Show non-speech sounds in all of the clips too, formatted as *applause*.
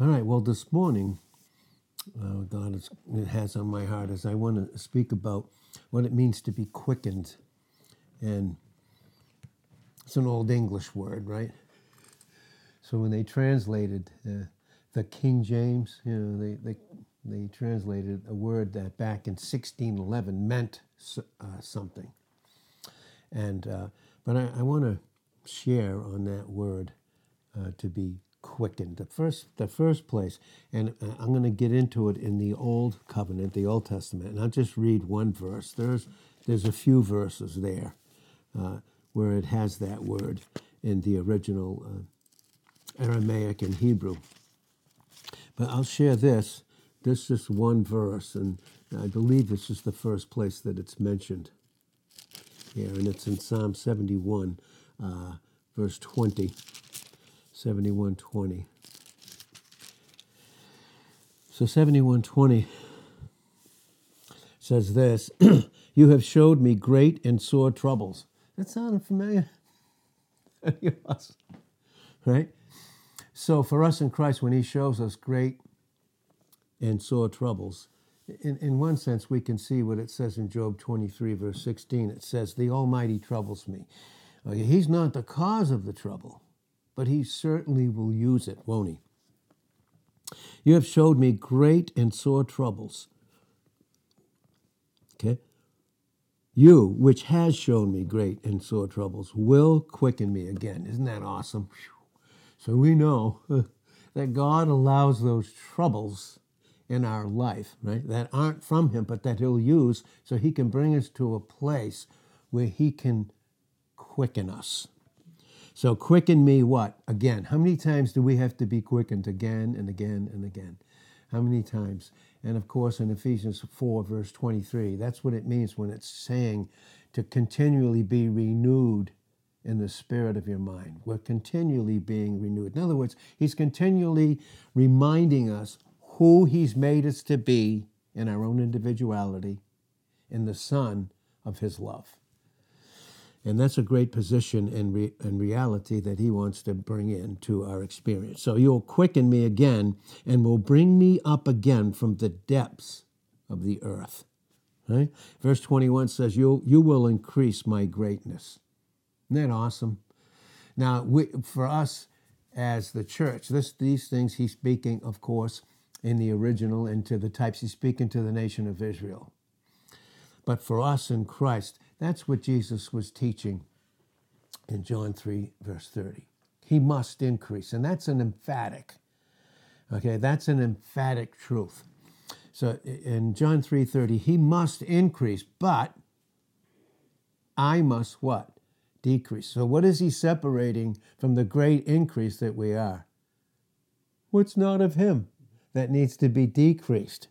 All right, well, this morning, uh, God is, it has on my heart is I want to speak about what it means to be quickened. And it's an old English word, right? So when they translated uh, the King James, you know, they, they, they translated a word that back in 1611 meant uh, something. And, uh, but I, I want to share on that word uh, to be quickened. The first, the first place, and uh, I'm going to get into it in the Old Covenant, the Old Testament, and I'll just read one verse. There's, there's a few verses there uh, where it has that word in the original uh, Aramaic and Hebrew. But I'll share this. This is one verse, and I believe this is the first place that it's mentioned here, and it's in Psalm 71, uh, verse 20. 7120. So 7120 says this *clears throat* You have showed me great and sore troubles. That sounded familiar? *laughs* right? So for us in Christ, when He shows us great and sore troubles, in, in one sense, we can see what it says in Job 23, verse 16. It says, The Almighty troubles me. He's not the cause of the trouble, but he certainly will use it, won't he? You have showed me great and sore troubles. Okay? You, which has shown me great and sore troubles, will quicken me again. Isn't that awesome? So we know *laughs* that God allows those troubles in our life, right, that aren't from Him, but that He'll use so He can bring us to a place where He can quicken us. So quicken me what? Again. How many times do we have to be quickened again and again and again? How many times? And of course, in Ephesians 4, verse 23, that's what it means when it's saying to continually be renewed in the spirit of your mind. We're continually being renewed. In other words, He's continually reminding us who He's made us to be in our own individuality in the Son of His love. And that's a great position and, re- reality that he wants to bring into our experience. So you'll quicken me again and will bring me up again from the depths of the earth. Right? Verse 21 says, you, you will increase my greatness. Isn't that awesome? Now, we, for us as the church, this, these things he's speaking, of course, in the original and to the types he's speaking to the nation of Israel. But for us in Christ, that's what Jesus was teaching in John 3, verse 30. He must increase. And that's an emphatic, okay, that's an emphatic truth. So in John 3:30, he must increase, but I must what? Decrease. So what is he separating from the great increase that we are? What's not of him that needs to be decreased?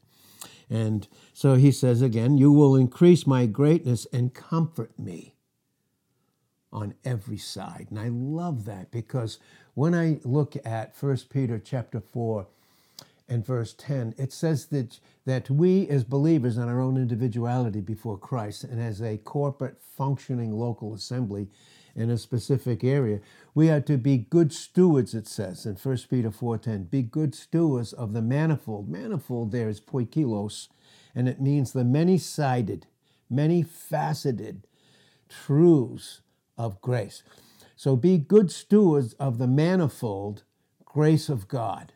And so he says again, You will increase my greatness and comfort me on every side. And I love that because when I look at 1 Peter chapter 4 and verse 10, it says that, that we as believers in our own individuality before Christ and as a corporate functioning local assembly in a specific area, we are to be good stewards, it says in 1 Peter 4.10. Be good stewards of the manifold. Manifold there is poikilos, and it means the many-sided, many-faceted truths of grace. So be good stewards of the manifold grace of God.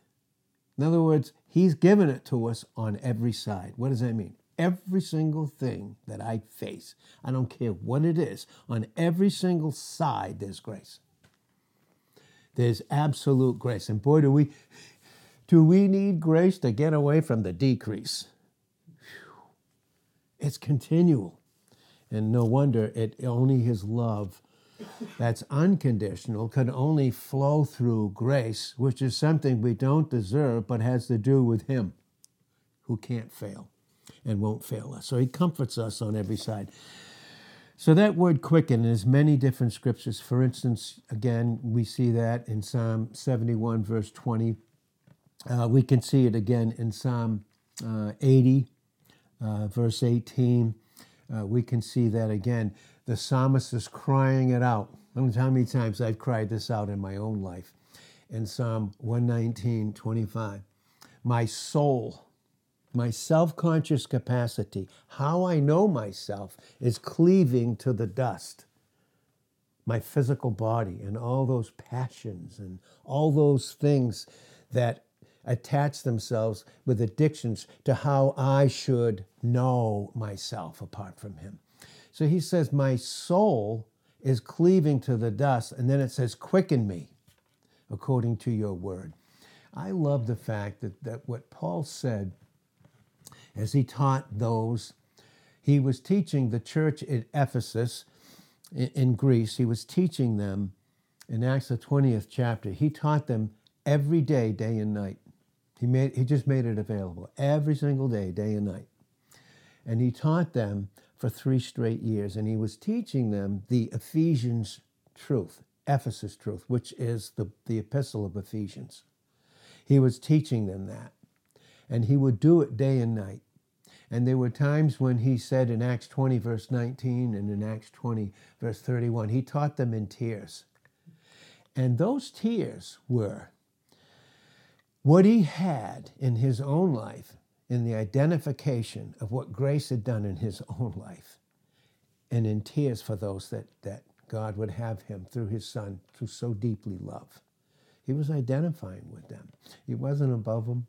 In other words, He's given it to us on every side. What does that mean? Every single thing that I face, I don't care what it is, on every single side, there's grace. There's absolute grace. And boy, do we do we need grace to get away from the decrease. It's continual. And no wonder it only his love that's unconditional can only flow through grace, which is something we don't deserve but has to do with him who can't fail and won't fail us. So he comforts us on every side. So that word quicken is many different scriptures. For instance, again, we see that in Psalm 71, verse 20. Uh, we can see it again in Psalm uh, 80, uh, verse 18. Uh, we can see that again. The psalmist is crying it out. I don't know how many times I've cried this out in my own life. in Psalm 119, 25. My soul, my self conscious capacity, how I know myself, is cleaving to the dust. My physical body and all those passions and all those things that attach themselves with addictions to how I should know myself apart from Him. So he says, My soul is cleaving to the dust. And then it says, Quicken me according to your word. I love the fact that, that what Paul said as he taught those, he was teaching the church at Ephesus in, Greece, he was teaching them in Acts the 20th chapter. He taught them every day, day and night. He, made, he just made it available every single day, day and night. And he taught them for three straight years, and he was teaching them the Ephesians truth, Ephesus truth, which is the, the epistle of Ephesians. He was teaching them that. And he would do it day and night. And there were times when he said in Acts 20, verse 19, and in Acts 20, verse 31, he taught them in tears. And those tears were what he had in his own life, in the identification of what grace had done in his *laughs* own life, and in tears for those that, that God would have him through his son to so deeply love. He was identifying with them. He wasn't above them,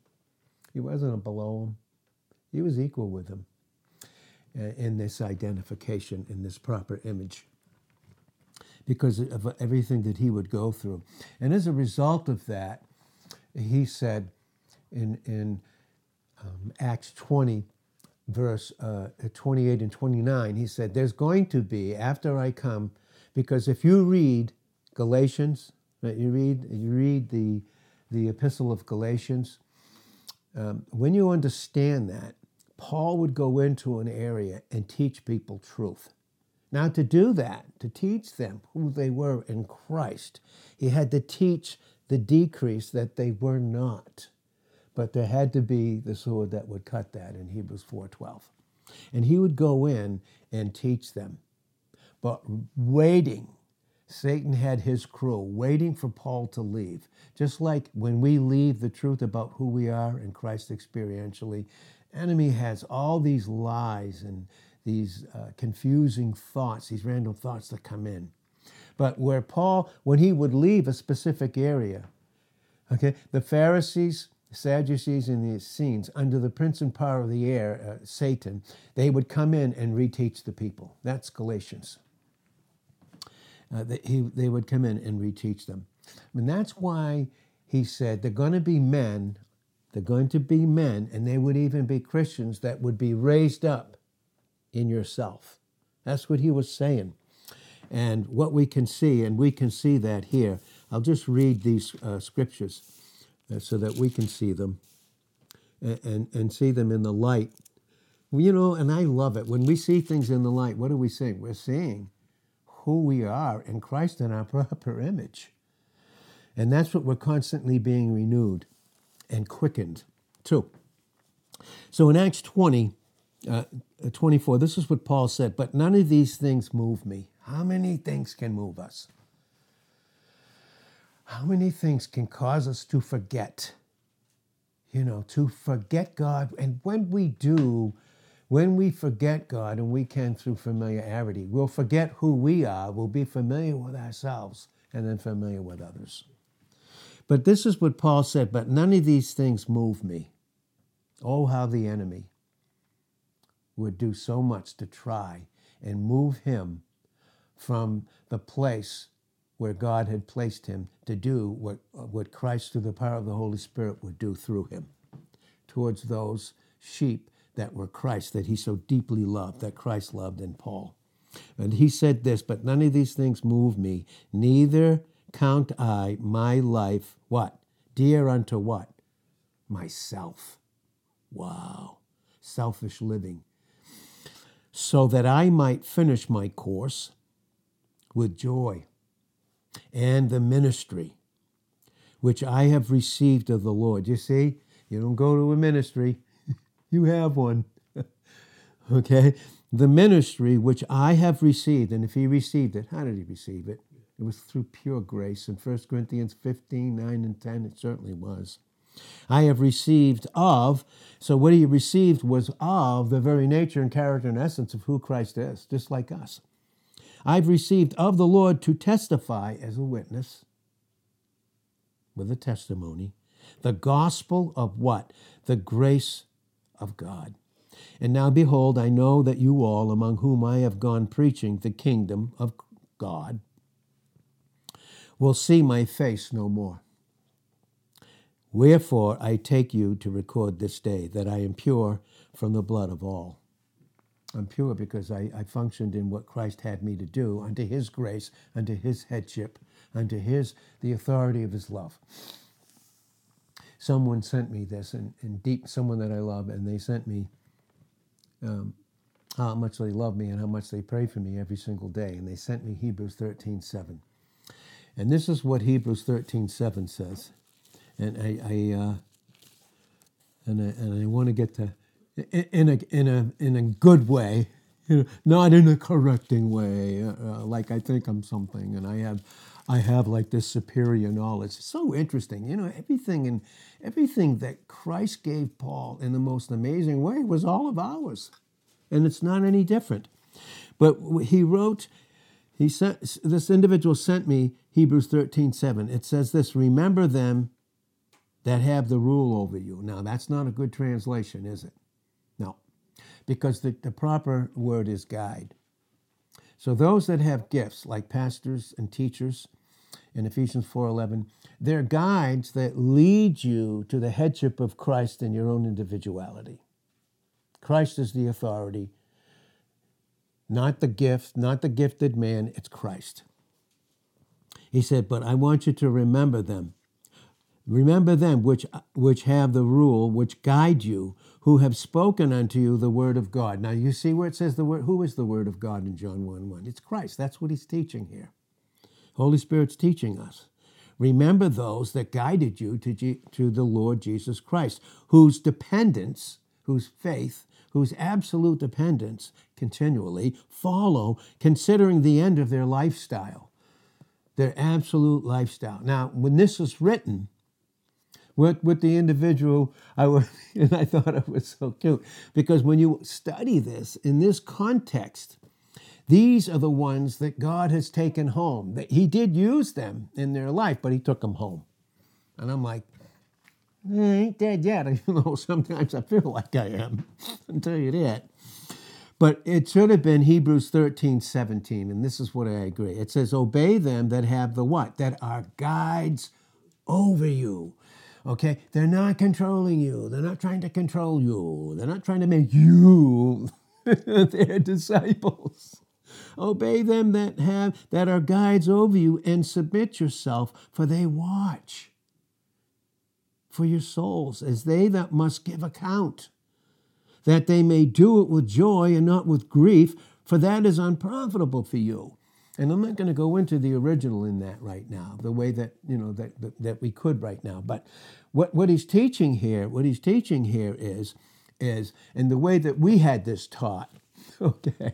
he wasn't below him. he was equal with uh, in this identification, in this proper image because of everything that he would go through. And as a result of that, he said in, in um, Acts 20, verse uh, 28 and 29, he said, There's going to be, after I come, because if you read Galatians, you read, you read the, the epistle of Galatians, um, when you understand that, Paul would go into an area and teach people truth. Now, to do that, to teach them who they were in Christ, he had to teach the decrease that they were not. But there had to be the sword that would cut that in Hebrews 4:12. And he would go in and teach them. But waiting, Satan had his crew waiting for Paul to leave. Just like when we leave the truth about who we are in Christ experientially, enemy has all these lies and these uh, confusing thoughts, these random thoughts that come in. But where Paul, when he would leave a specific area, okay, the Pharisees, Sadducees, and the Essenes, under the prince and power of the air, uh, Satan, they would come in and reteach the people. That's Galatians. Uh, they, he, they would come in and reteach them. And that's why he said they're going to be men, they're going to be men, and they would even be Christians that would be raised up in yourself. That's what he was saying and what we can see, and we can see that here. I'll just read these uh, scriptures uh, so that we can see them and, and, and see them in the light. You know, and I love it. When we see things in the light, what are we seeing? We're seeing who we are in Christ in our *laughs* proper image. And that's what we're constantly being renewed and quickened to. So in Acts 20, uh, 24, this is what Paul said, but none of these things move me. How many things can move us? How many things can cause us to forget? You know, to forget God. And when we do, when we forget God, and we can through familiarity, we'll forget who we are, we'll be familiar with ourselves, and then familiar with others. But this is what Paul said, but none of these things move me. Oh, how the enemy would do so much to try and move him from the place where God had placed him to do what, what Christ, through the power of the Holy Spirit, would do through him towards those sheep that were Christ, that he so deeply loved, that Christ loved in Paul. And he said this, but none of these things move me, neither count I my life, what? Dear unto what? Myself. Wow. Selfish living. So that I might finish my course with joy, and the ministry which I have received of the Lord. You see, you don't go to a ministry, you have one. *laughs* okay? The ministry which I have received, and if he received it, how did he receive it? It was through pure grace. In 1 Corinthians 15, 9 and 10, it certainly was. I have received of, so what he received was of the very nature and character and essence of who Christ is, just like us. I've received of the Lord to testify as a witness with a testimony the gospel of what? The grace of God. And now behold, I know that you all, among whom I have gone preaching the kingdom of God, will see my face no more. Wherefore I take you to record this day that I am pure from the blood of all. I'm pure because I, I functioned in what Christ had me to do unto his grace, unto his headship, unto his the authority of his love. Someone sent me this, and, and deep someone that I love, and they sent me um, how much they love me and how much they pray for me every single day. And they sent me Hebrews 13 7. And this is what Hebrews 13 7 says. And I, I uh, and I, and I want to get to in a in a in a good way, you know, not in a correcting way, uh, uh, like I think I'm something, and I have I have like this superior knowledge. So interesting, you know, everything and everything that Christ gave Paul in the most amazing way was all of ours, and it's not any different. But he wrote, he sent this individual sent me Hebrews 13, 7. It says this: Remember them that have the rule over you. Now that's not a good translation, is it? No, because the, the proper word is guide. So those that have gifts, like pastors and teachers, in Ephesians 4:11, they're guides that lead you to the headship of Christ in your own individuality. Christ is the authority, not the gift, not the gifted man, it's Christ. He said, "But I want you to remember them. Remember them which which have the rule, which guide you, who have spoken unto you the word of God. Now you see where it says the word, who is the word of God in John 1 1? It's Christ. That's what he's teaching here. Holy Spirit's teaching us. Remember those that guided you to, G- to the Lord Jesus Christ, whose dependence, whose faith, whose absolute dependence continually follow, considering the end of their lifestyle, their absolute lifestyle. Now, when this was written, with, with the individual, I was, *laughs* and I thought it was so cute because when you study this in this context, these are the ones that God has taken home. That He did use them in their life, but He took them home. And I'm like, I ain't dead yet. *laughs* Know, sometimes I feel like I am. *laughs* I'll tell you that. But it should have been Hebrews 13, 17. And this is what I agree. It says, Obey them that have the what? That are guides over you. Okay? They're not controlling you. They're not trying to control you. They're not trying to make you *laughs* their disciples. Obey them that have that are guides over you and submit yourself, for they watch for your souls as they that must give account, that they may do it with joy and not with grief, for that is unprofitable for you. And I'm not going to go into the original in that right now, the way that you know that, that, that we could right now. But what, what he's teaching here, what he's teaching here is, is in the way that we had this taught, *laughs* okay,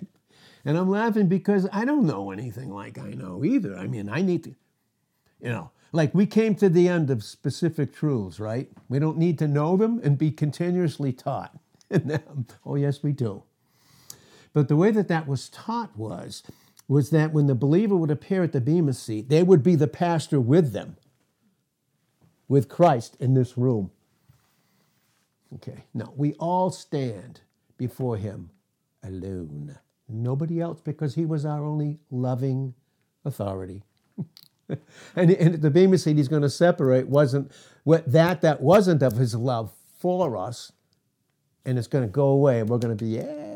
and I'm laughing because I don't know anything like I know either. I mean, I need to, you know, like we came to the end of specific truths, right? We don't need to know them and be continuously taught. *laughs* oh, yes, we do. But the way that that was taught was, was that when the believer would appear at the Bema seat, they would be the pastor with them, with Christ in this room. Okay, now we all stand before him alone nobody else, because he was our only loving authority. *laughs* and, and the Bema seat he's going to separate wasn't what that that wasn't of his love for us, and it's going to go away, and we're going to be yay.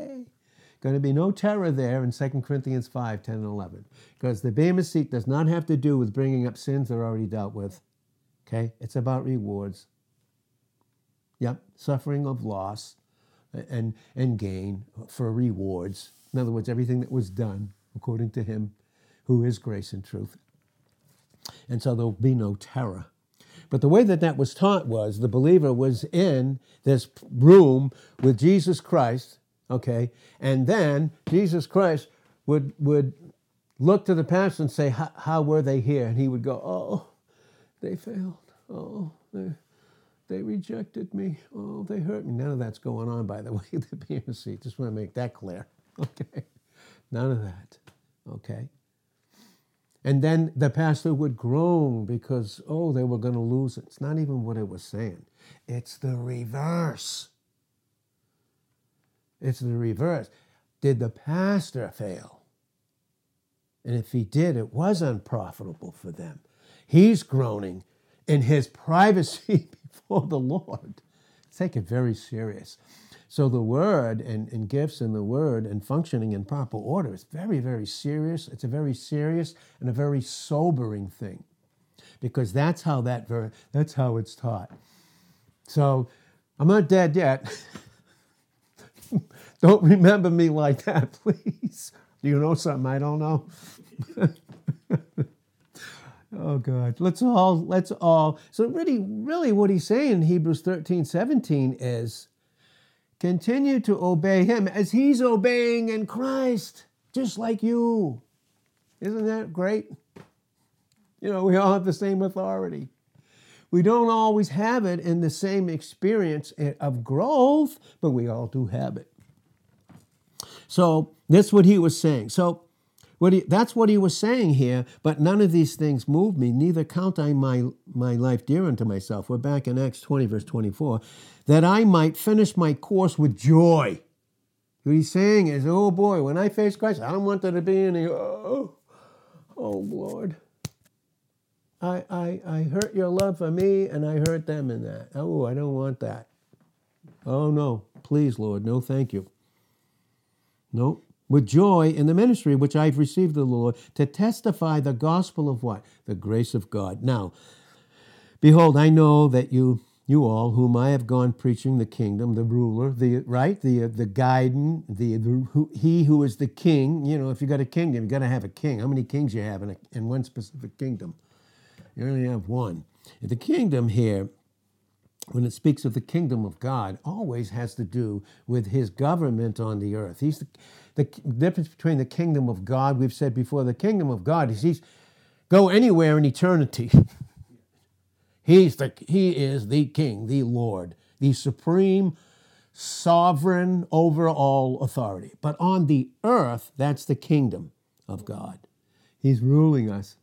Going to be no terror there in 2 Corinthians 5, 10, and 11. Because the Bema seat does not have to do with bringing up sins that are already dealt with. Okay? It's about rewards. Yep, suffering of loss and, and gain for rewards. In other words, everything that was done according to him who is grace and truth. And so there'll be no terror. But the way that that was taught was the believer was in this room with Jesus Christ, okay, and then Jesus Christ would would look to the pastor and say, How were they here? And he would go, Oh, they failed. Oh, they, they rejected me. Oh, they hurt me. None of that's going on, by the *laughs* way, the Bema seat. Just want to make that clear. *laughs* Okay. None of that. Okay. And then the pastor would groan because, oh, they were going to lose it. It's not even what it was saying, it's the reverse. It's the reverse. Did the pastor fail? And if he did, it was unprofitable for them. He's groaning in his *laughs* privacy *laughs* before the Lord. Take it very serious. So the word and, and gifts and the word and functioning in proper order is very, very serious. It's a very serious and a very sobering thing. Because that's how that ver- that's how it's taught. So I'm not dead yet. *laughs* don't remember me like that, *laughs* please. Do you know something I don't know? *laughs* oh God. Let's all let's all so really, really what he's saying in Hebrews 13, 17 is Continue to obey him as he's obeying in Christ, just like you. Isn't that great? You know, we all have the same authority. We don't always have it in the same experience of growth, but we all do have it. So that's what he was saying. So what he, that's what he was saying here, but none of these things move me, neither count I my, my life dear unto myself. We're back in Acts 20, verse 24 that I might finish my course with joy. What he's saying is, oh boy, when I face Christ, I don't want there to be any, oh, oh Lord. I, I, I hurt your love for me and I hurt them in that. Oh, I don't want that. Oh no, please, Lord, no thank you. Nope. With joy in the ministry which I've received the Lord to testify the gospel of what? The grace of God. Now, behold, I know that you you all whom I have gone preaching the kingdom, the ruler, the right, the uh, the guiding, the, the who, he who is the king. You know, if you got a kingdom, you got to have a king. How many kings you have in, a, in one specific kingdom? You only have one. The kingdom here, when it speaks of the kingdom of God, always has to do with His government on the earth. He's the, the difference between the kingdom of God. We've said before, the kingdom of God is He's go anywhere in eternity. *laughs* He's the, he is the King, the Lord, the supreme sovereign over all authority. But on the earth, that's the kingdom of God. He's ruling us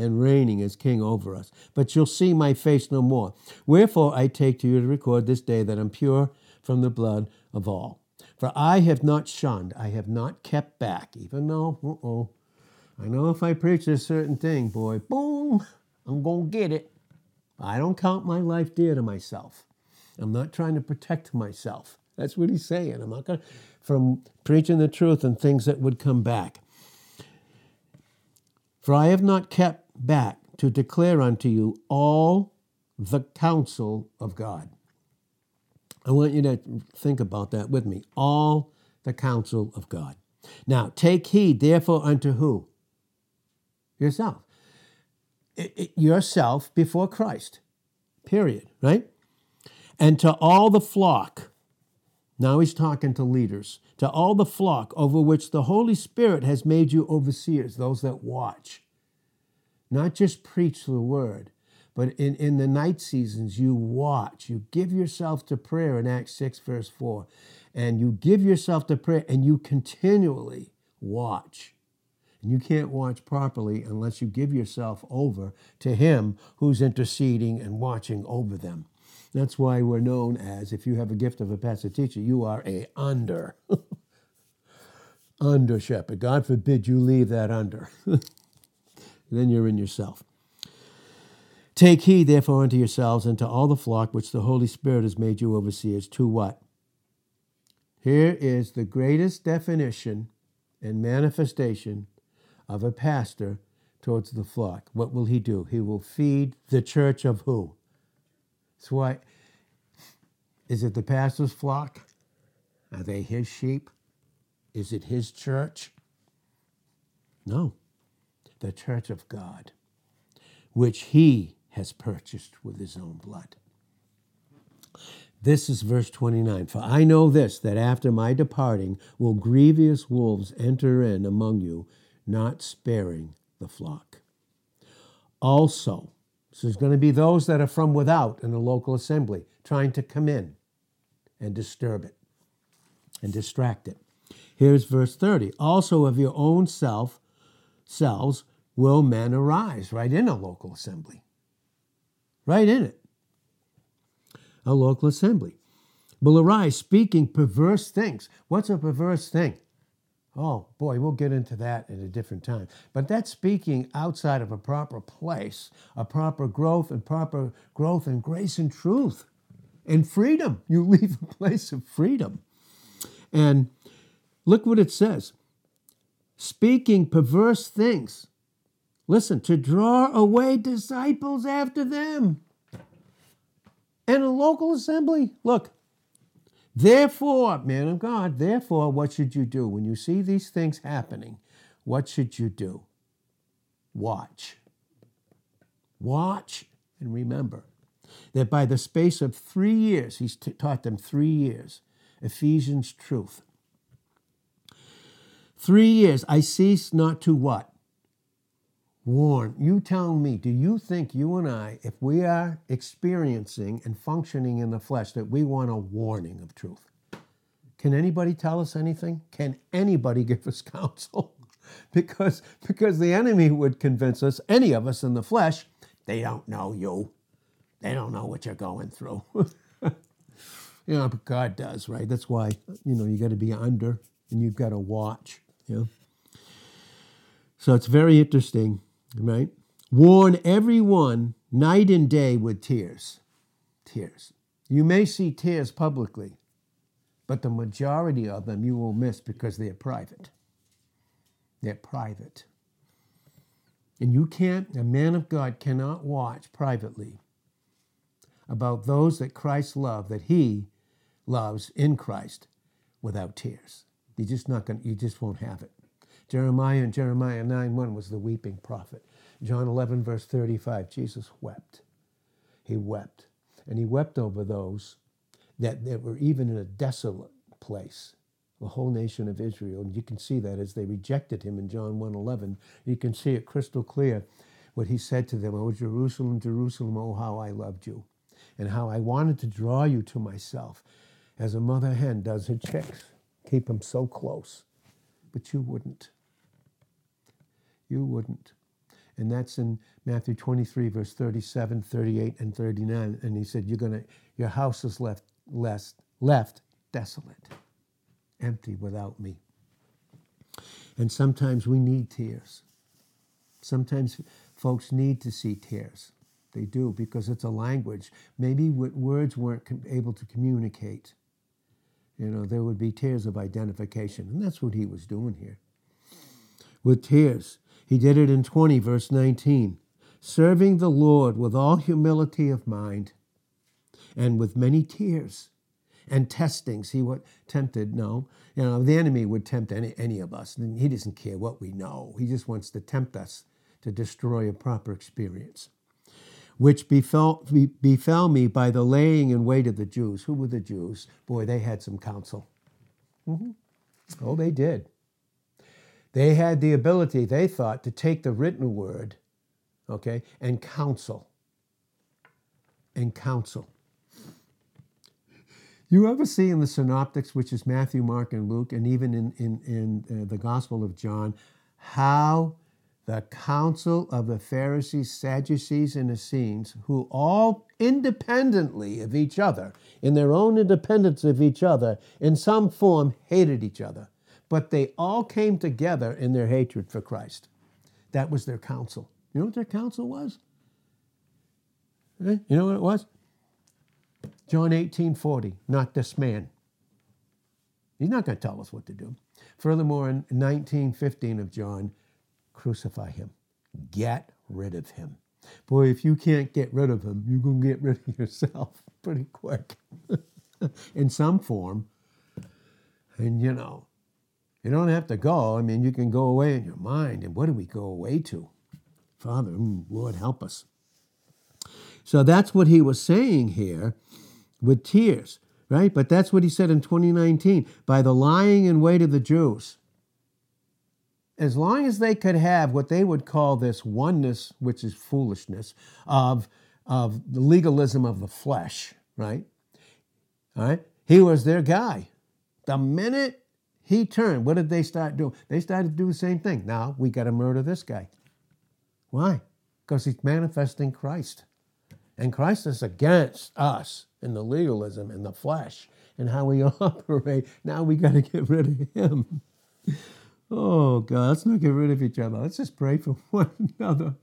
and reigning as king over us. But you'll see my face no more. Wherefore I take to you to record this day that I'm pure from the blood of all. For I have not shunned, I have not kept back, even though, oh, I know if I preach a certain thing, boy, boom, I'm going to get it. I don't count my life dear to myself. I'm not trying to protect myself. That's what he's saying. I'm not going to, from preaching the truth and things that would come back. For I have not kept back to declare unto you all the counsel of God. I want you to think about that with me. All the counsel of God. Now, take heed, therefore, unto who? Yourself yourself before Christ. Period, right? And to all the flock, now he's talking to leaders, to all the flock over which the Holy Spirit has made you overseers, those that watch. Not just preach the word, but in, in the night seasons, you watch. You give yourself to prayer in Acts 6, verse 4. And you give yourself to prayer and you continually watch. And you can't watch properly unless you give yourself over to Him who's interceding and watching over them. That's why we're known as, if you have a gift of a pastor teacher, you are a under. *laughs* under shepherd. God forbid you leave that under. *laughs* then you're in yourself. Take heed, therefore, unto yourselves and to all the flock which the Holy Spirit has made you overseers. To what? Here is the greatest definition and manifestation of a pastor towards the flock. What will he do? He will feed the church of who? That's why. Is it the pastor's flock? Are they his sheep? Is it his church? No. The church of God, which he has purchased with his own blood. This is verse 29. For I know this, that after my departing will grievous wolves enter in among you, not sparing the flock. Also, so there's going to be those that are from without in the local assembly trying to come in and disturb it and distract it. Here's verse 30. Also of your own self selves will men arise, right in a local assembly. Right in it. A local assembly. Will arise speaking perverse things. What's a perverse thing? Oh boy, we'll get into that at a different time. But that's speaking outside of a proper place, a proper growth and proper growth and grace and truth and freedom. You *laughs* leave a place of freedom. And look what it says speaking perverse things. Listen, to draw away disciples after them. And a local assembly. Look, Therefore, man of God, therefore, what should you do? When you see these things happening, what should you do? Watch. Watch and remember that by the space of three years, he's t- taught them three years, Ephesians truth. Three years, I cease not to what? Warn. You tell me, do you think you and I, if we are experiencing and functioning in the flesh, that we want a warning of truth? Can anybody tell us anything? Can anybody *laughs* give us counsel? *laughs* because, because the enemy would convince us, any of us in the flesh, they don't know you. They don't know what you're going through. *laughs* you know, but God does, right? That's why, you know, you got to be under and you've got to watch. You know? So it's very interesting right? Warn everyone night and day with tears. Tears. You may see tears publicly, but the majority of them you will miss because they're private. They're private. And you can't, a man of God cannot watch privately about those that Christ loved, that he loves in Christ without tears. You just not going you just won't have it. Jeremiah and Jeremiah 9 1 was the weeping prophet. John 11, verse 35, Jesus wept. He wept. And he wept over those that, that were even in a desolate place, the whole nation of Israel. And you can see that as they rejected him in John 1 11. You can see it crystal clear what he said to them Oh, Jerusalem, Jerusalem, oh, how I loved you, and how I wanted to draw you to myself as a mother hen does her chicks, keep them so close. But you wouldn't. You wouldn't. And that's in Matthew 23, verse 37, 38, and 39. And he said, You're gonna, your house is left less left desolate, empty without me. And sometimes we need tears. Sometimes folks need to see tears. They do because it's a language. Maybe words weren't able to communicate. You know, there would be tears of identification. And that's what he was doing here. With tears. He did it in 20, verse 19. Serving the Lord with all humility of mind and with many tears and testings. He what tempted? No. You know, the enemy would tempt any, any of us. He doesn't care what we know. He just wants to tempt us to destroy a proper experience. Which befell, befell me by the laying in wait of the Jews. Who were the Jews? Boy, they had some counsel. Mm-hmm. Oh, they did. They had the ability, they thought, to take the written word, okay, and counsel. And counsel. You ever see in the synoptics, which is Matthew, Mark, and Luke, and even in, in, in uh, the Gospel of John, how the council of the Pharisees, Sadducees, and Essenes, who all independently of each other, in their own independence of each other, in some form hated each other but they all came together in their hatred for Christ. That was their counsel. You know what their counsel was? Eh? You know what it was? John 18 40, not this man. He's not going to tell us what to do. Furthermore, in 1915 of John, crucify him. Get rid of him. Boy, if you can't get rid of him, you're going to get rid of *laughs* yourself pretty quick *laughs* in some form. And you know, you don't have to go. I mean, you can go away in your mind. And what do we go away to? Father, mm, Lord, help us. So that's what he was saying here with tears, right? But that's what he said in 2019 by the lying in wait of the Jews. as long as they could have what they would call this oneness, which is foolishness, of, of the legalism of the flesh, right? All right? He was their guy. The minute he turned, what did they start doing? They started to do the same thing. Now we got to murder this guy. Why? Because he's manifesting Christ. And Christ is against us in the legalism in the flesh and how we *laughs* operate. Now we got to get rid of him. Oh, God, let's not get rid of each other. Let's just pray for *laughs* one another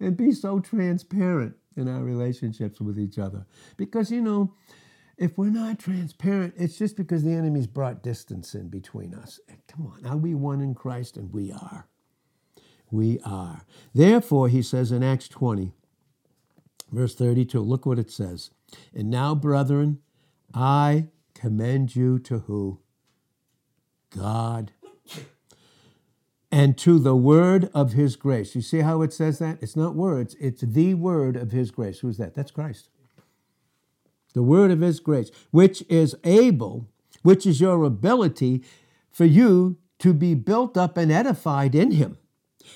and be so transparent in our relationships with each other. Because, you know, if we're not transparent, it's just because the enemy's brought distance in between us. Come on, are we one in Christ? And we are. We are. Therefore, he says in Acts 20, verse 32, look what it says. And now, brethren, I commend you to who? God and to the word of his grace. You see how it says that? It's not words, it's the word of his grace. Who's that? That's Christ. The word of his grace, which is able, which is your ability for you to be built up and edified in him,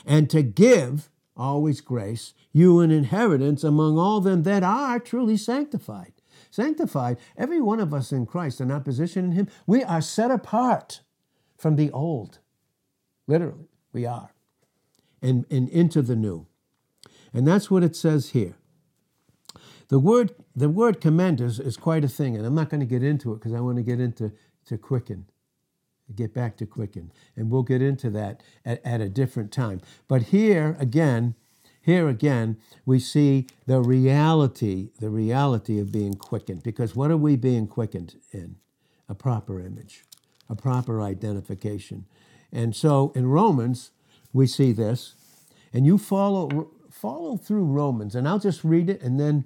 and to give, always grace, you an inheritance among all them that are truly sanctified. Sanctified, every one of us in Christ, in our position in him, we are set apart from the old Literally, we are. And, and into the new. And that's what it says here. The word, the word commend is, is quite a thing, and I'm not going to get into it because I want to get into to quicken, get back to quicken. And we'll get into that at, at a different time. But here again, here again, we see the reality, the reality of being quickened. Because what are we being quickened in? A proper image, a proper identification. And so in Romans, we see this. And you follow follow through Romans, and I'll just read it, and then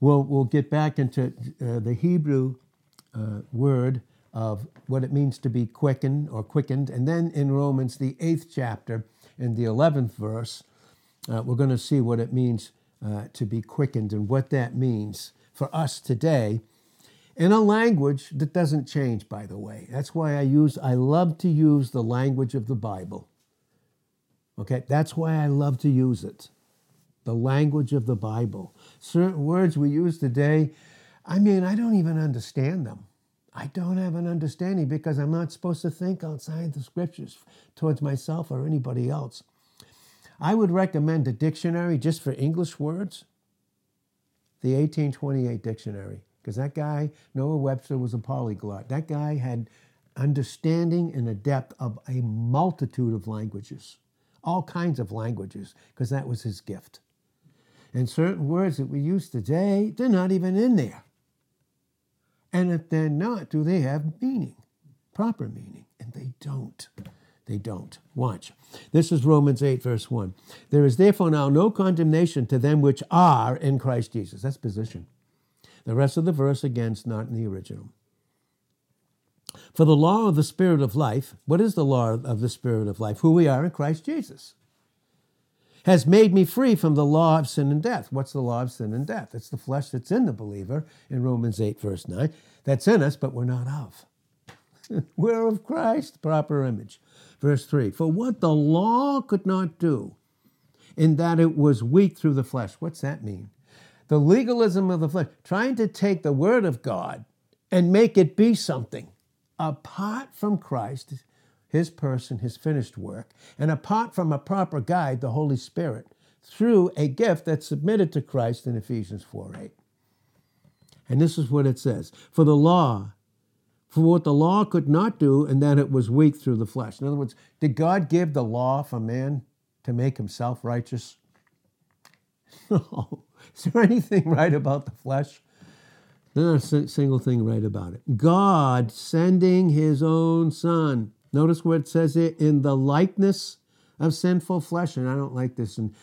we'll we'll get back into uh, the Hebrew uh, word of what it means to be quickened or quickened, and then in Romans, the eighth chapter, in the eleventh verse, uh, we're going to see what it means uh, to be quickened and what that means for us today in a language that doesn't change, by the way. That's why I use, I love to use the language of the Bible. Okay, that's why I love to use it. The language of the Bible. Certain words we use today, I mean, I don't even understand them. I don't have an understanding because I'm not supposed to think outside the scriptures towards myself or anybody else. I would recommend a dictionary just for English words, the 1828 dictionary because that guy, Noah Webster, was a polyglot. That guy had understanding and a depth of a multitude of languages, all kinds of languages, because that was his gift. And certain words that we use today, they're not even in there. And if they're not, do they have meaning, proper meaning? And they don't. They don't. Watch. This is Romans 8, verse 1. There is therefore now no condemnation to them which are in Christ Jesus. That's position. The rest of the verse, again, is not in the original. For the law of the Spirit of life, what is the law of the Spirit of life? Who we are in Christ Jesus. Has made me free from the law of sin and death. What's the law of sin and death? It's the flesh that's in the believer in Romans 8, verse 9. That's in us, but we're not of. *laughs* we're of Christ, proper image. Verse 3 For what the law could not do, in that it was weak through the flesh. What's that mean? the legalism of the flesh, trying to take the word of God and make it be something apart from Christ, his person, his finished work, and apart from a proper guide, the Holy Spirit, through a gift that's submitted to Christ in Ephesians 4 8. And this is what it says For the law, for what the law could not do, and that it was weak through the flesh. In other words, did God give the law for man to make himself righteous? *laughs* No. Is there anything right about the flesh? There's not a single thing right about it. God sending his own son. Notice where it says it in the likeness of sinful flesh. And I don't like this in,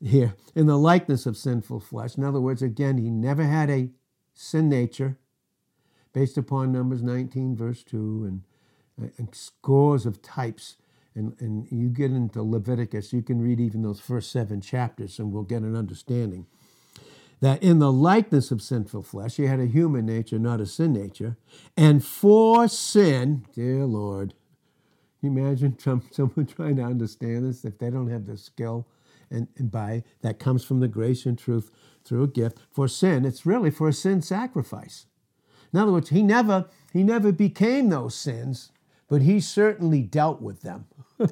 here. In the likeness of sinful flesh. In other words, again, he never had a sin nature based upon Numbers 19, verse 2, and, uh, and scores of types. And, and you get into Leviticus, you can read even those first seven chapters, and we'll get an understanding that in the likeness of sinful flesh, he had a human nature, not a sin nature. And for sin, dear Lord, you imagine some, *laughs* someone trying to understand this if they don't have the skill and, and by that comes from the grace and truth through a gift for sin. It's really for a sin sacrifice. In other words he never he never became those sins but he certainly dealt with them. *laughs*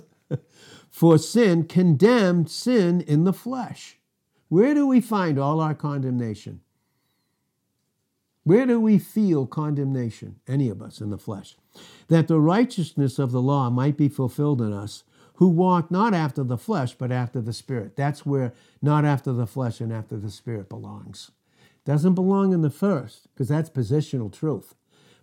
For sin condemned sin in the flesh. Where do we find all our condemnation? Where do we feel condemnation any of us in the flesh that the righteousness of the law might be fulfilled in us who walk not after the flesh, but after the Spirit. That's where not after the flesh and after the Spirit belongs. Doesn't belong in the first, because that's positional truth,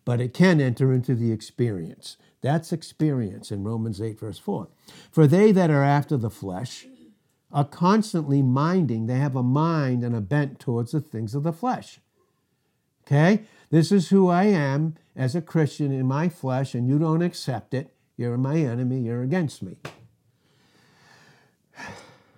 but it can enter into the experience. That's experience in Romans 8, verse 4. For they that are after the flesh are constantly minding, they have a mind and a bent towards the things of the flesh. Okay? This is who I am as a Christian in my flesh, and you don't accept it. You're my enemy, you're against me. *sighs*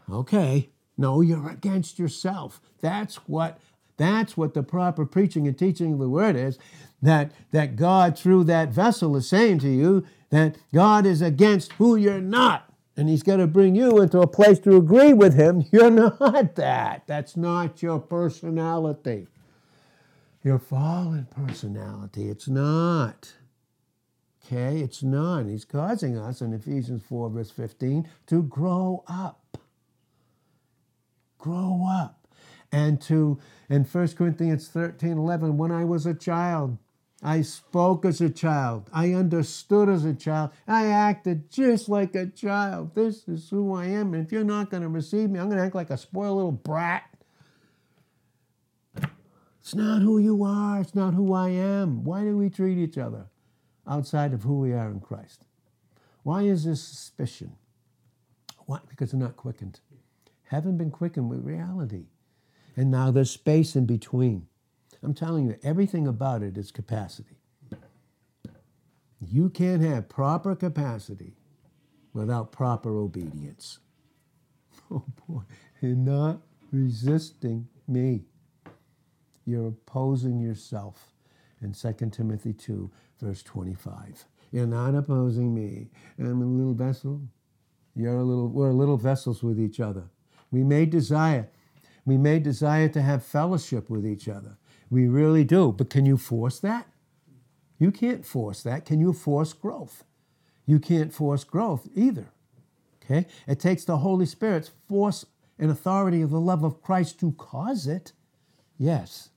Okay, no, you're against yourself. That's what that's what the proper preaching and teaching of the word is. That that God through that vessel is saying to you that God is against who you're not. And he's going to bring you into a place to agree with him. *laughs* You're not that. That's not your personality. Your fallen personality. It's not. Okay, it's not. He's causing us in Ephesians 4, verse 15, to grow up grow up. And to, in 1 Corinthians 13 11, when I was a child, I spoke as a child. I understood as a child. I acted just like a child. This is who I am. And if you're not going to receive me, I'm going to act like a spoiled little brat. It's not who you are. It's not who I am. Why do we treat each other outside of who we are in Christ? Why is this suspicion? Why? Because they're not quickened haven't been quickened with reality. And now there's space in between. I'm telling you, everything about it is capacity. You can't have proper capacity without proper obedience. *laughs* Oh boy, you're not resisting me. You're opposing yourself in 2 Timothy 2, verse 25. You're not opposing me. I'm a little vessel. You're a little, we're little vessels with each other. We may desire. We may desire to have fellowship with each other. We really do. But can you force that? You can't force that. Can you force growth? You can't force growth either. Okay? It takes the Holy Spirit's force and authority of the love of Christ to cause it. Yes.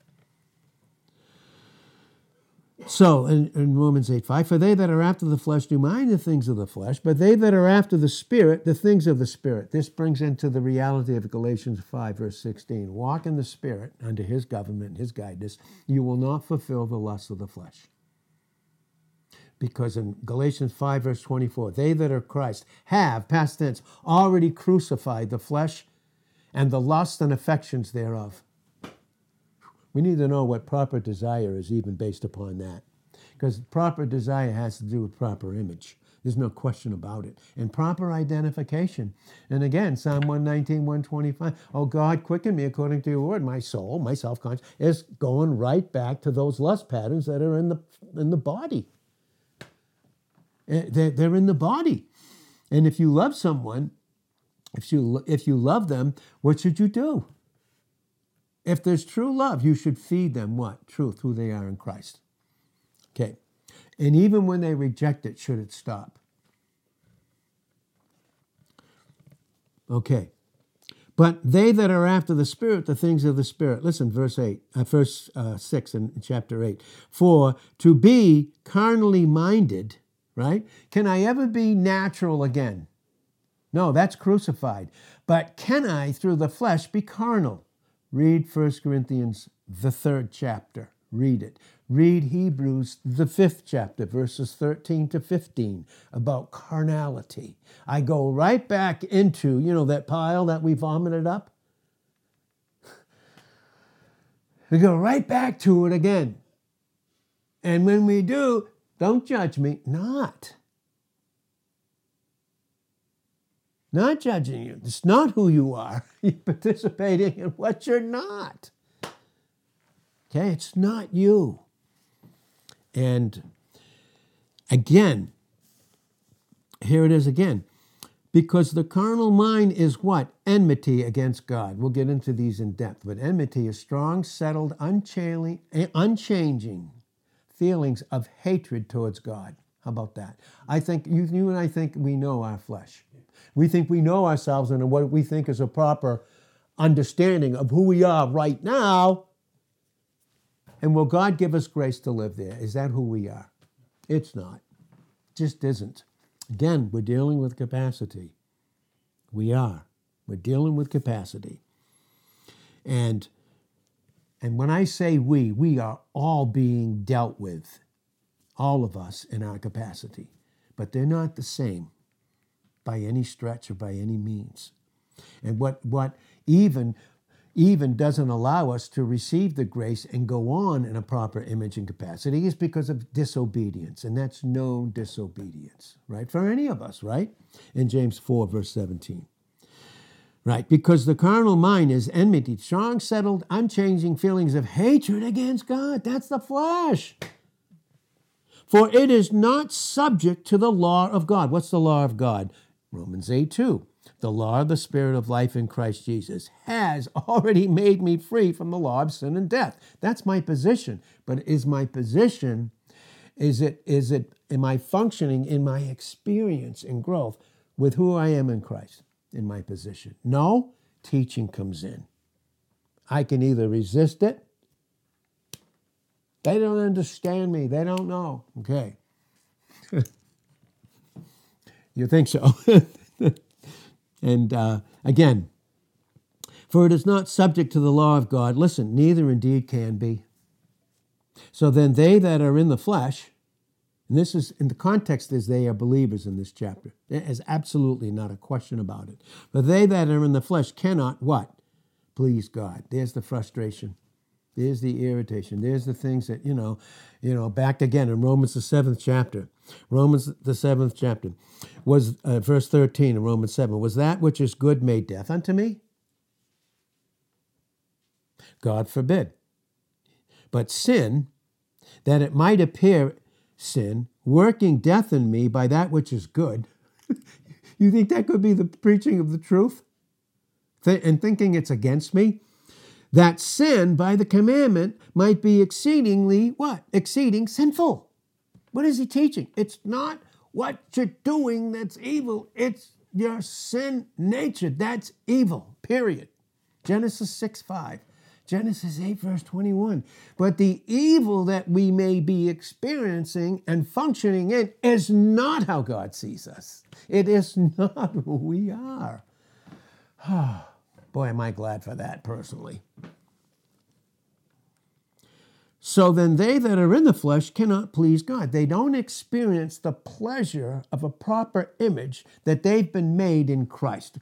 So in, in, Romans 8 5, for they that are after the flesh do mind the things of the flesh, but they that are after the Spirit, the things of the Spirit. This brings into the reality of Galatians 5, verse 16. Walk in the Spirit under his government, his guidance. You will not fulfill the lusts of the flesh. Because in Galatians 5, verse 24, they that are Christ have, past tense, already crucified the flesh and the lusts and affections thereof. We need to know what proper desire is, even based upon that. Because proper desire has to do with proper image. There's no question about it. And proper identification. And again, Psalm 119, 125. Oh God, quicken me according to your word. My soul, my self-conscious, is going right back to those lust patterns that are in the in the body. Eh, they're in the body. And if you love someone, if you if you love them, what should you do? If there's true love, you should feed them what? Truth, who they are in Christ. Okay. And even when they reject it, should it stop? Okay. But they that are after the Spirit, the things of the Spirit. Listen, verse 8, uh, verse uh, 6 in chapter 8. For to be carnally minded, right? Can I ever be natural again? No, that's crucified. But can I, through the flesh, be carnal? Read 1 Corinthians, the third chapter. Read it. Read Hebrews, the fifth chapter, verses 13 to 15, about carnality. I go right back into, you know, that pile that we vomited up. We go right back to it again. And when we do, don't judge me, not. Not judging you. It's not who you are. *laughs* You're participating in what you're not. Okay, it's not you. And again, here it is again. Because the carnal mind is what? Enmity against God. We'll get into these in depth, but enmity is strong, settled, unchanging, feelings of hatred towards God. How about that? I think you, you and I think we know our flesh. We think we know ourselves and what we think is a proper understanding of who we are right now. And will God give us grace to live there? Is that who we are? It's not. Just isn't. Again, we're dealing with capacity. We are. We're dealing with capacity. And and when I say we, we are all being dealt with, all of us in our capacity. But they're not the same by any stretch or by any means. And what what even even doesn't allow us to receive the grace and go on in a proper image and capacity is because of disobedience. And that's no disobedience, right? For any of us, right? In James 4, verse 17. Right, because the carnal mind is enmity, strong, settled, unchanging feelings of hatred against God. That's the flesh. For it is not subject to the law of God. What's the law of God? Romans 8 2 the law of the Spirit of life in Christ Jesus has *laughs* already made me free from the law of sin and death. That's my position. But is my position, is it, is it, am I functioning in my experience and growth with who I am in Christ in my position? No, teaching comes in. I can either resist it, they don't understand me, they don't know. Okay. *laughs* you think so? *laughs* And uh, again, for it is not subject to the law of God. Listen, neither indeed can be. So then they that are in the flesh, and this is in the context is they are believers in this chapter. There is absolutely not a question about it. But they that are in the flesh cannot what? Please God. There's the frustration. There's the irritation. There's the things that, you know, you know, back again in Romans the seventh chapter. Romans the seventh chapter was uh, verse 13 in Romans 7 was that which is good made death unto me? God forbid. But sin, that it might appear sin, working death in me by that which is good. *laughs* you think that could be the preaching of the truth? Th- and thinking it's against me? That sin by the commandment might be exceedingly what? Exceeding sinful. What is he teaching? It's not what you're doing that's evil, it's your sin nature. That's evil, period. Genesis 6 5. Genesis 8, verse 21. But the evil that we may be experiencing and functioning in is not how God sees us. It is not who we are. *sighs* Ah. Boy, am I glad for that personally. So then they that are in the flesh cannot please God. They don't experience the pleasure of a proper image that they've been made in Christ.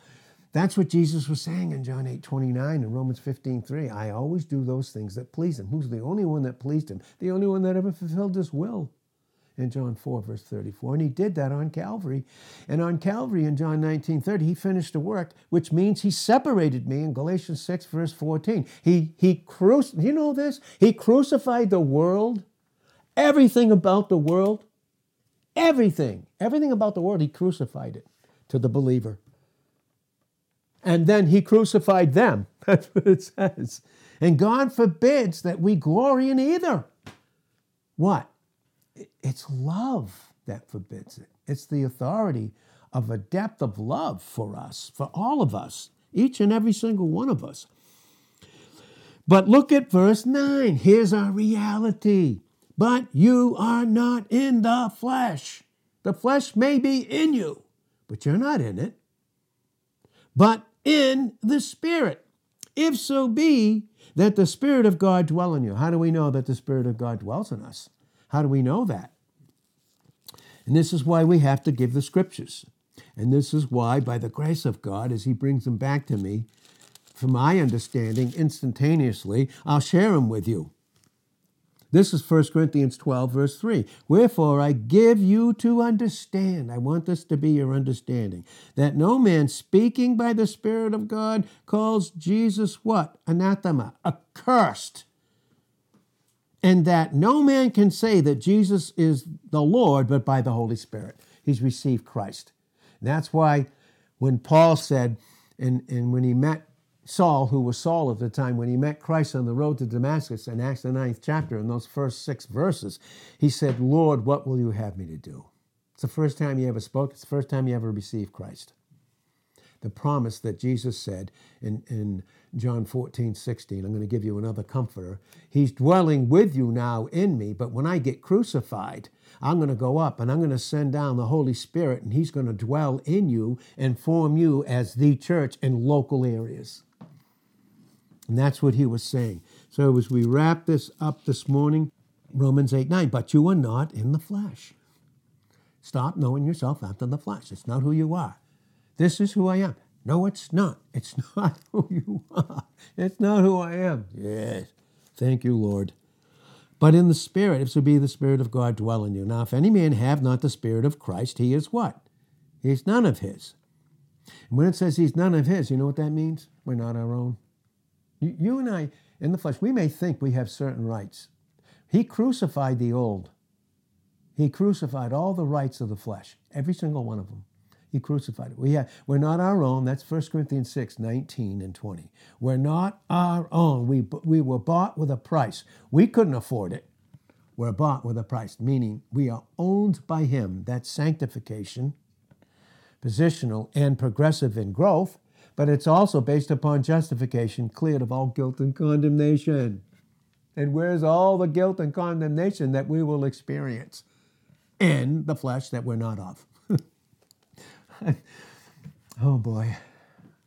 That's what Jesus was saying in John 8 29 and Romans 15 3. I always do those things that please him. Who's the only one that pleased him? The only one that ever fulfilled his will in John 4, verse 34. And he did that on Calvary. And on Calvary in John 19, 30, he finished the work, which means he separated me in Galatians 6, verse 14. He, he cruci- you know this? He crucified the world, everything about the world, everything, everything about the world, he crucified it to the believer. And then he crucified them. *laughs* That's what it says. And God forbids that we glory in either. What? It's love that forbids it. It's the authority of a depth of love for us, for all of us, each and every single one of us. But look at verse 9. Here's our reality. But you are not in the flesh. The flesh may be in you, but you're not in it. But in the Spirit. If so be that the Spirit of God dwell in you. How do we know that the Spirit of God dwells in us? How do we know that? And this is why we have to give the scriptures. And this is why, by the grace of God, as He brings them back to me, from my understanding, instantaneously, I'll share them with you. This is 1 Corinthians 12, verse 3. Wherefore I give you to understand, I want this to be your understanding, that no man speaking by the Spirit of God calls Jesus what? Anathema, accursed and that no man can say that Jesus is the Lord but by the Holy Spirit. he's received Christ. And that's why when Paul said, and, and when he met Saul, who was Saul at the time, when he met Christ on the road to Damascus in Acts the ninth chapter, in those first six verses, he said, Lord, what will you have me to do? It's the first time he ever spoke, it's the first time he ever received Christ. The promise that Jesus said in, in John 14, 16, I'm going to give you another comforter. He's dwelling with you now in me, but when I get crucified, I'm going to go up and I'm going to send down the Holy Spirit, and He's going to dwell in you and form you as the church in local areas. And that's what he was saying. So as we wrap this up this morning, Romans 8 9, but you are not in the flesh. Stop knowing yourself after the flesh. It's not who you are. This is who I am. No, it's not. It's *laughs* not who you are. It's not who I am. Yes. Thank you, Lord. But in the Spirit, if so be the Spirit of God dwell in you. Now, if any man have not the Spirit of Christ, he is what? He's none of his. And when it says he's none of his, you know what that means? We're not our own. You, you and I, in the flesh, we may think we have certain rights. He crucified the old. He crucified all the rights of the flesh, every single one of them. He crucified it. We have, we're not our own. That's 1 Corinthians 6, 19 and 20. We're not our own. We, we were bought with a price. We couldn't afford it. We're bought with a price, meaning we are owned by Him. That's sanctification, positional and progressive in growth but it's also based upon justification, cleared of all guilt and condemnation. And where's all the guilt and condemnation that we will experience in the flesh that we're not of? *laughs* oh boy,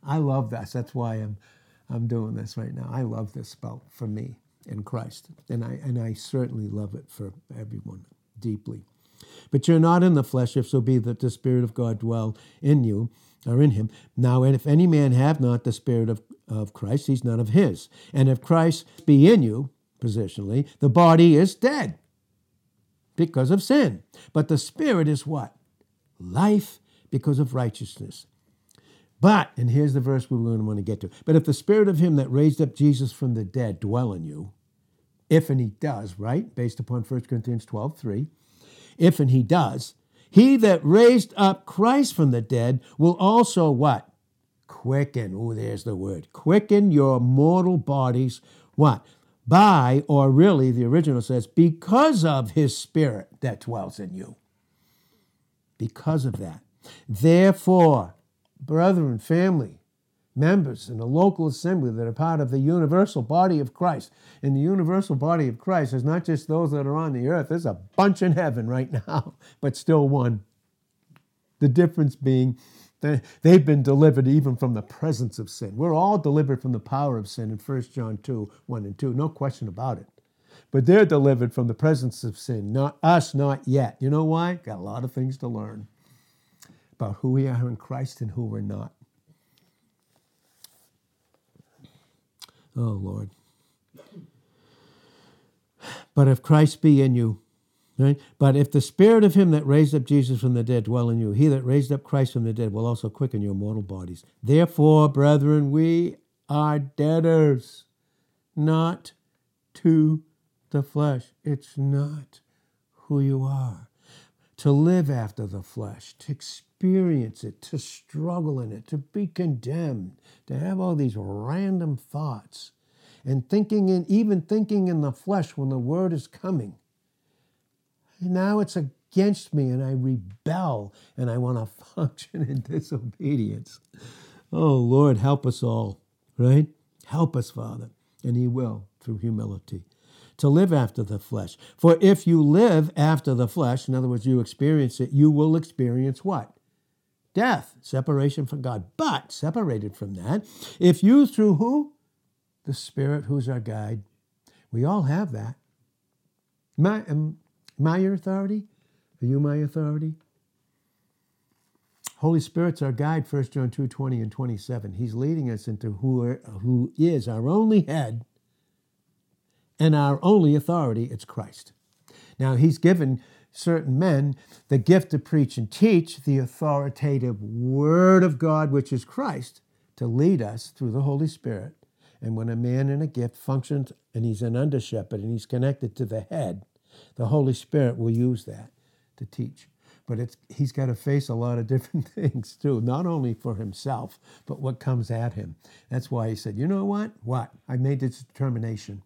I love this. That's why I'm, I'm doing this right now. I love this about for me in Christ, and I and I certainly love it for everyone deeply. But you're not in the flesh, if so be that the Spirit of God dwell in you are in him. Now, and if any man have not the Spirit of, of Christ, he's none of his. And if Christ be in you, positionally, the body is dead because of sin. But the Spirit is what? Life because of righteousness. But, and here's the verse we're going to want to get to. But if the Spirit of him that raised up Jesus from the dead dwell in you, if and he does, right? Based upon 1 Corinthians 12, 3. If and he does, he that raised up Christ from the dead will also what? Quicken. Oh, there's the word. Quicken your mortal bodies. What? By, or really, the original says, because of his spirit that dwells in you. Because of that. Therefore, brethren, family, members in the local assembly that are part of the universal body of Christ. And the universal body of Christ is not just those that are on the earth, there's a bunch in heaven right *laughs* now, but still one. The difference being that they've been delivered even from the presence of sin. We're all delivered from the power of sin in 1 John 2 1 and 2, no question about it. But they're delivered from the presence of sin, not us, not yet. You know why? Got a lot of things to learn about who we are in Christ and who we're not. Oh, Lord. But if Christ be in you, right? But if the spirit of him that raised up Jesus from the dead dwell in you, he that raised up Christ from the dead will also quicken your mortal bodies. Therefore, brethren, we are debtors, not to the flesh. It's not who you are. To live after the flesh, to experience it, to struggle in it, to be condemned, to have all these random thoughts, and thinking in even thinking in the flesh when the word is coming. And now it's against me, and I rebel, and I want to *laughs* function in disobedience. Oh Lord, help us all, right? Help us, Father, and He will through humility to live after the flesh. For if you live after the flesh, in other words, you experience it, you will experience what? death, separation from God. But separated from that, if you through who? The Spirit who's our guide. We all have that. Am I, am, am I your authority? Are you my authority? Holy Spirit's our guide, 1 John 2 20 and 27. He's leading us into who, are, who is our only head and our only authority. It's Christ. Now, He's given certain men the gift to preach and teach the authoritative Word of God, which is Christ, to lead us through the Holy Spirit. And when a man in a gift functions and he's an under shepherd and he's connected to the head, the Holy Spirit will use that to teach. but it's he's got to face a lot of *laughs* different things too, not only for himself, but what comes at him. That's why he said, "You know what? What? I made this determination."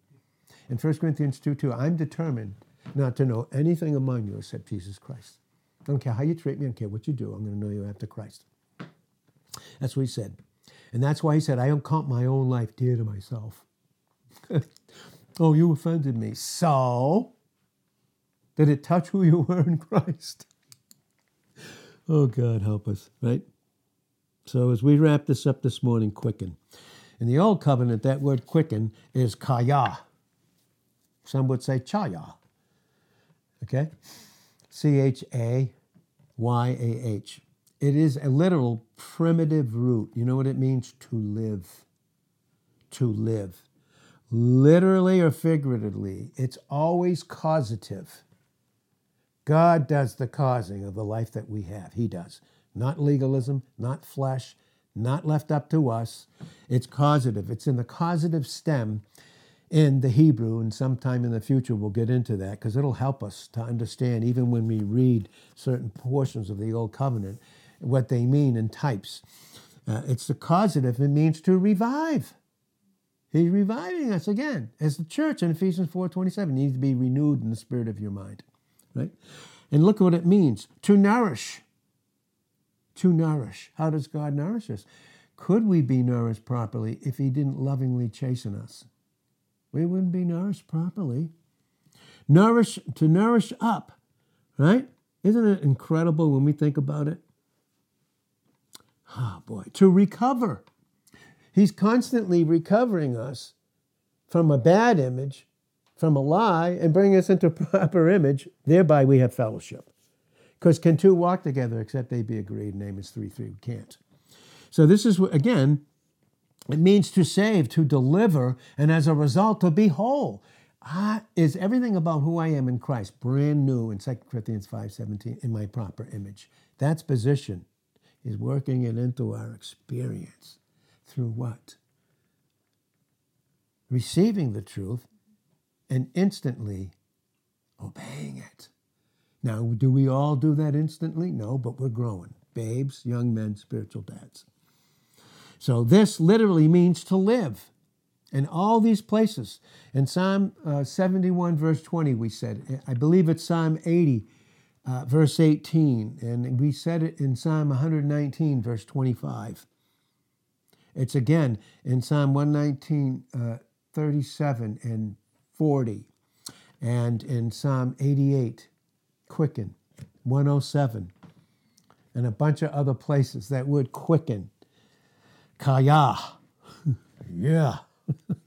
In 1 Corinthians 2 2, I'm determined not to know anything among you except Jesus Christ. I don't care how you treat me, I don't care what you do, I'm going to know you after Christ. That's what he said. And that's why he said, I don't count my own life dear to myself. *laughs* oh, you offended me. So, did it touch who you were in Christ? *laughs* Oh, God, help us, right? So, as we wrap this up this morning, quicken. In the Old Covenant, that word quicken is kaya. Some would say chaya. Okay? C H A Y A H. It is a literal primitive root. You know what it means? To live. To live. Literally or figuratively, it's always causative. God does the causing of the life that we have. He does. Not legalism, not flesh, not left up to us. It's causative. It's in the causative stem in the Hebrew, and sometime in the future we'll get into that because it'll help us to understand, even when we read certain portions of the Old Covenant, what they mean in types. Uh, it's the causative, it means to revive. He's reviving us again. As the church in Ephesians 4.27 needs to be renewed in the spirit of your mind. Right? And look what it means. To nourish. To nourish. How does God nourish us? Could we be nourished properly if he didn't lovingly chasten us? We wouldn't be nourished properly. Nourish to nourish up, right? Isn't it incredible when we think about it? Oh boy, to recover. He's constantly recovering us from a bad image, from a lie, and bringing us into *laughs* proper image. Thereby we have fellowship. Because can two walk together except they be agreed? Amos 3 3. We can't. So this is, again, it means to save, to deliver, and as a result, to be whole. I, is everything about who I am in Christ brand new in 2 Corinthians 5.17 in my proper image. That's position. He's working it into our experience. Through what? Receiving the truth and instantly obeying it. Now, do we all do that instantly? No, but we're growing. Babes, young men, spiritual dads. So this literally means to live. In all these places. In Psalm uh, 71, verse 20, we said, I believe it's Psalm 80, uh, verse 18, and we said it in Psalm 119, verse 25. It's again in Psalm 119, uh, 37 and 40, and in Psalm 88, quicken, 107, and a bunch of other places. That word quicken, kaya, yeah,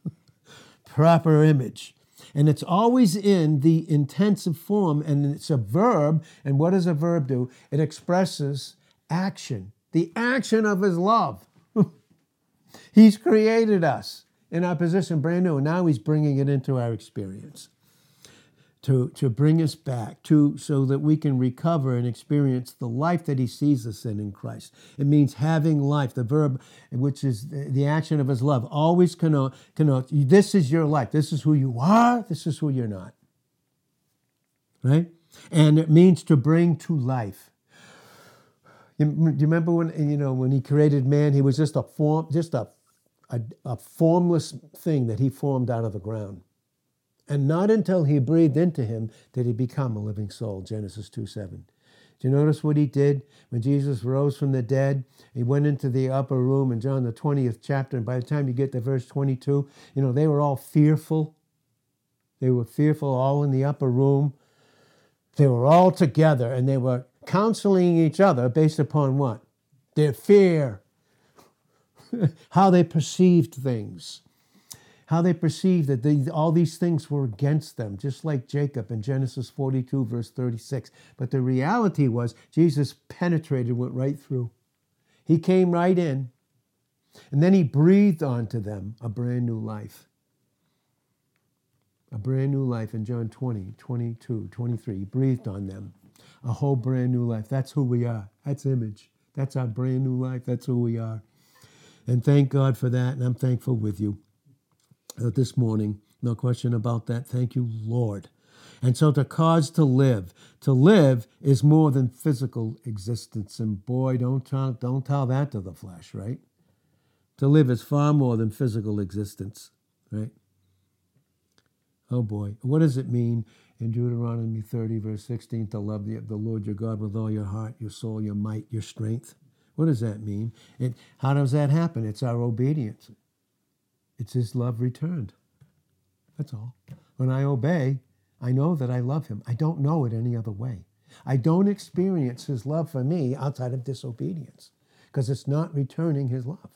*laughs* proper image. And it's always in the intensive form, and it's a verb. And what does a verb do? It expresses action, the action of his love. *laughs* he's created us in our position brand new, and now he's bringing it into our experience to, to bring us back to so that we can recover and experience the life that he sees us in in Christ. It means having life. The verb, which is the action of his love, always connote, connote this is your life. This is who you are. This is who you're not. Right? And it means to bring to life. You, do you remember when you know when he created man? He was just a form, just a, a, a formless thing that he formed out of the ground. And not until he breathed into him did he become a living soul, Genesis 2 7. Do you notice what he did when Jesus rose from the dead? He went into the upper room in John the 20th chapter, and by the time you get to verse 22, you know, they were all fearful. They were fearful all in the upper room. They were all together and they were counseling each other based upon what? Their fear, *laughs* how they perceived things how they perceived that they, all these things were against them, just like Jacob in Genesis 42, verse 36. But the reality was Jesus penetrated, went right through. He came right in, and then he breathed onto them a brand new life. A brand new life in John 20, 22, 23. He breathed on them a whole brand new life. That's who we are. That's image. That's our brand new life. That's who we are. And thank God for that, and I'm thankful with you uh, this morning. No question about that. Thank you, Lord. And so to cause to live, To live is more than physical existence. And boy, don't tell, don't tell that to the flesh, right? To live is far more than physical existence, right? Oh boy, what does it mean in Deuteronomy 30, verse 16, to love the, the Lord your God with all your heart, your soul, your might, your strength? What does that mean? It, how does that happen? It's our obedience. It's His love returned. That's all. When I obey, I know that I love Him. I don't know it any other way. I don't experience His love for me outside of disobedience because it's not returning His love.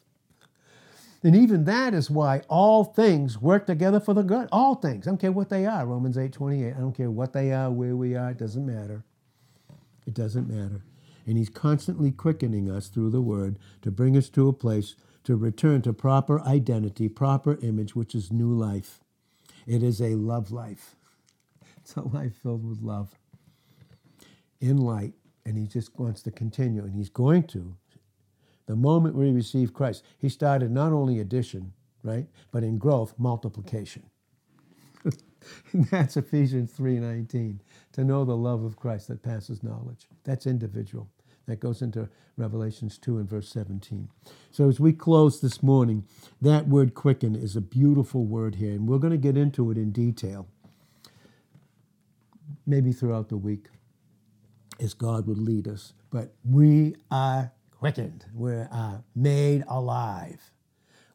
And even that is why all things work together for the good. All things. I don't care what they are. Romans 8 28. I don't care what they are, where we are. It doesn't matter. It doesn't matter. And He's constantly quickening us through the Word to bring us to a place to return to proper identity, proper image, which is new life. It is a love life. *laughs* It's a life filled with love in light. And He just wants to continue. And He's going to the moment we receive Christ, he started not only addition, right, but in growth, multiplication. *laughs* and that's Ephesians 3:19, to know the love of Christ that passes knowledge. That's individual. That goes into Revelations 2 and verse 17. So as we close this morning, that word quicken is a beautiful word here, and we're going to get into it in detail, maybe throughout the week, as God would lead us. But we are quickened. We're uh, made alive.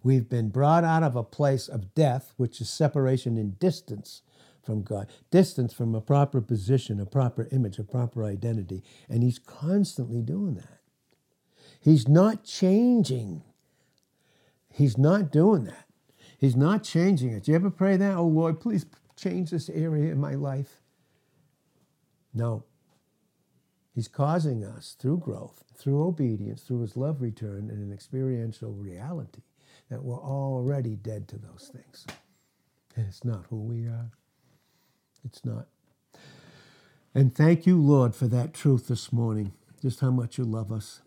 We've been brought out of a place of death, which is separation and distance from God, distance from a proper position, a proper image, a proper identity. And He's constantly doing that. He's not changing. He's not doing that. He's not changing it. Do you ever pray that? Oh Lord, please change this area in my life. No. He's causing us through growth, through obedience, through his love return, and an experiential reality that we're already dead to those things. And it's not who we are. It's not. And thank you, Lord, for that truth this morning. Just how much you love us,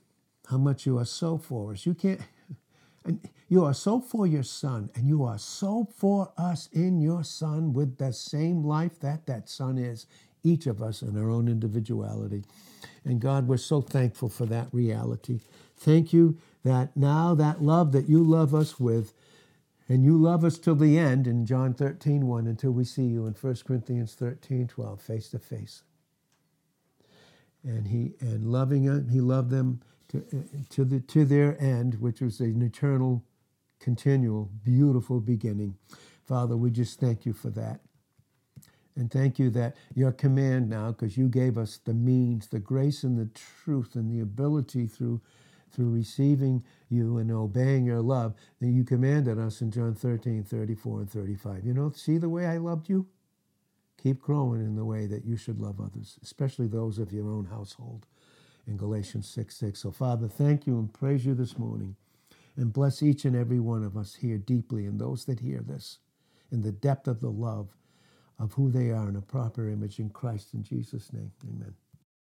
how much you are so for us. You can't, *laughs* and you are so for your son, and you are so for us in your son with the same life that that son is, each of us in our own individuality. And God, we're so thankful for that reality. Thank you that now that love that you love us with, and you love us till the end in John 13, 1, until we see you in 1 Corinthians 13, 12, face to face. And he and loving them, he loved them to, uh, to, the, to their end, which was an eternal, continual, beautiful beginning. Father, we just thank you for that. And thank you that your command now, because you gave us the means, the grace and the truth and the ability through through receiving you and obeying your love, that you commanded us in John 13, 34, and 35. You know, see the way I loved you? Keep growing in the way that you should love others, especially those of your own household in Galatians 6, 6. So, Father, thank you and praise you this morning. And bless each and every one of us here deeply and those that hear this in the depth of the love of who they are in a proper image in Christ in Jesus' name. Amen.